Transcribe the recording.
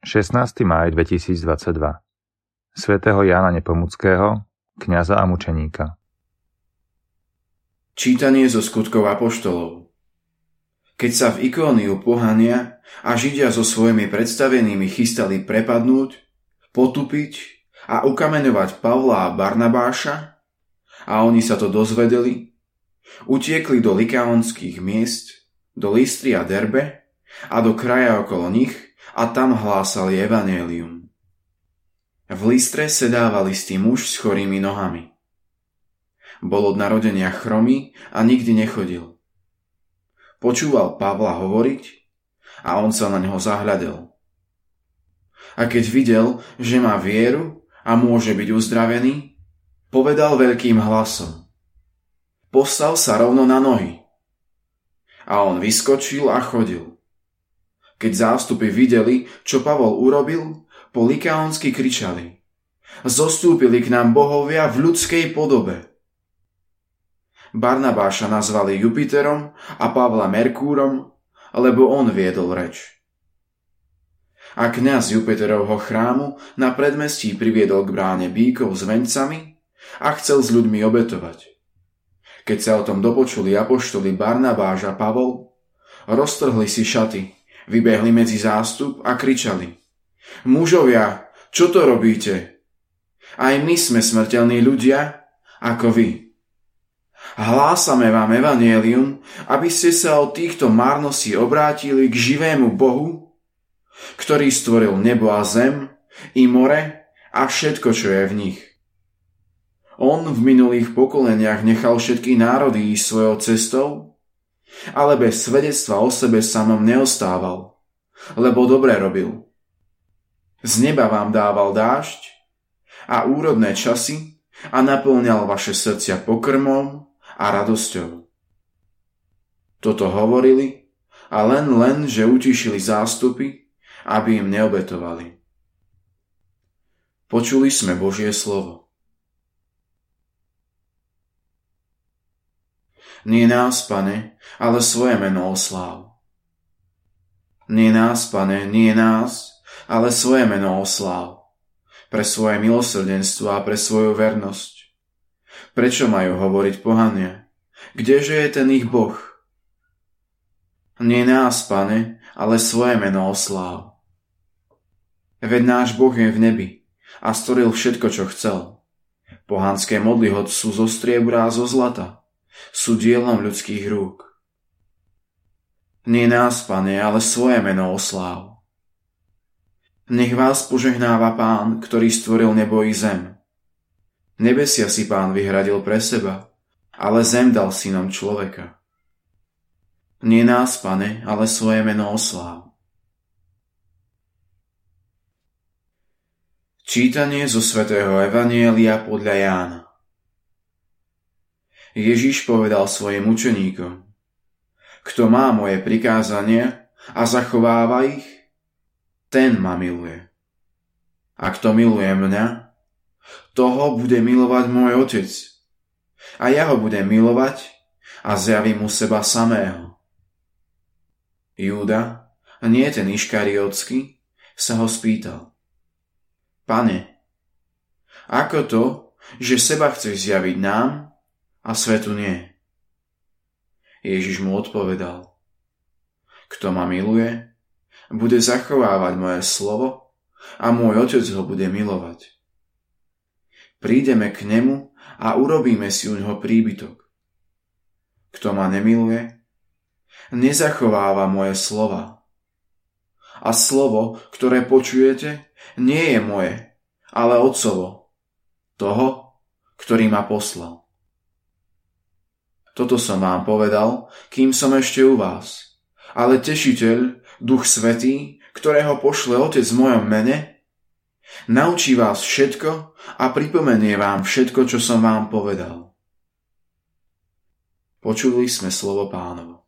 16. máj 2022 svätého Jána Nepomuckého, kňaza a mučeníka. Čítanie zo skutkov apoštolov Keď sa v Ikóniu pohania a Židia so svojimi predstavenými chystali prepadnúť, potupiť a ukameňovať Pavla a Barnabáša, a oni sa to dozvedeli, utiekli do likaonských miest, do Listry a Derbe a do kraja okolo nich – a tam hlásali evanélium. V listre sedával istý muž s chorými nohami. Bol od narodenia chromý a nikdy nechodil. Počúval Pavla hovoriť a on sa na neho zahľadel. A keď videl, že má vieru a môže byť uzdravený, povedal veľkým hlasom. Postal sa rovno na nohy. A on vyskočil a chodil. Keď zástupy videli, čo Pavol urobil, po likaonsky kričali. Zostúpili k nám bohovia v ľudskej podobe. Barnabáša nazvali Jupiterom a Pavla Merkúrom, lebo on viedol reč. A kňaz Jupiterovho chrámu na predmestí priviedol k bráne bíkov s vencami a chcel s ľuďmi obetovať. Keď sa o tom dopočuli apoštoli Barnabáš a Pavol, roztrhli si šaty Vybehli medzi zástup a kričali. Mužovia, čo to robíte? Aj my sme smrteľní ľudia, ako vy. Hlásame vám evanielium, aby ste sa od týchto márností obrátili k živému Bohu, ktorý stvoril nebo a zem, i more a všetko, čo je v nich. On v minulých pokoleniach nechal všetky národy ísť svojou cestou ale bez svedectva o sebe samom neostával, lebo dobre robil. Z neba vám dával dážď a úrodné časy a naplňal vaše srdcia pokrmom a radosťou. Toto hovorili a len len, že utišili zástupy, aby im neobetovali. Počuli sme Božie slovo. Nie nás, pane, ale svoje meno osláv. Nie nás, pane, nie nás, ale svoje meno osláv. Pre svoje milosrdenstvo a pre svoju vernosť. Prečo majú hovoriť pohania? Kdeže je ten ich Boh? Nie nás, pane, ale svoje meno osláv. Veď náš Boh je v nebi a stvoril všetko, čo chcel. Pohanské modly sú zo striebra a zo zlata sú dielom ľudských rúk. Nie nás, pane, ale svoje meno osláv. Nech vás požehnáva Pán, ktorý stvoril nebo i zem. Nebesia si Pán vyhradil pre seba, ale zem dal synom človeka. Nie nás, pane, ale svoje meno osláv. Čítanie zo svätého Evanielia podľa Jána. Ježiš povedal svojim učeníkom, kto má moje prikázania a zachováva ich, ten ma miluje. A kto miluje mňa, toho bude milovať môj otec. A ja ho budem milovať a zjavím mu seba samého. Júda, nie ten iškariotsky, sa ho spýtal. Pane, ako to, že seba chceš zjaviť nám a svetu nie. Ježiš mu odpovedal, kto ma miluje, bude zachovávať moje slovo a môj otec ho bude milovať. Prídeme k nemu a urobíme si u neho príbytok. Kto ma nemiluje, nezachováva moje slova. A slovo, ktoré počujete, nie je moje, ale Otcovo, toho, ktorý ma poslal. Toto som vám povedal, kým som ešte u vás. Ale tešiteľ, Duch Svetý, ktorého pošle Otec v mojom mene, naučí vás všetko a pripomenie vám všetko, čo som vám povedal. Počuli sme slovo pánovo.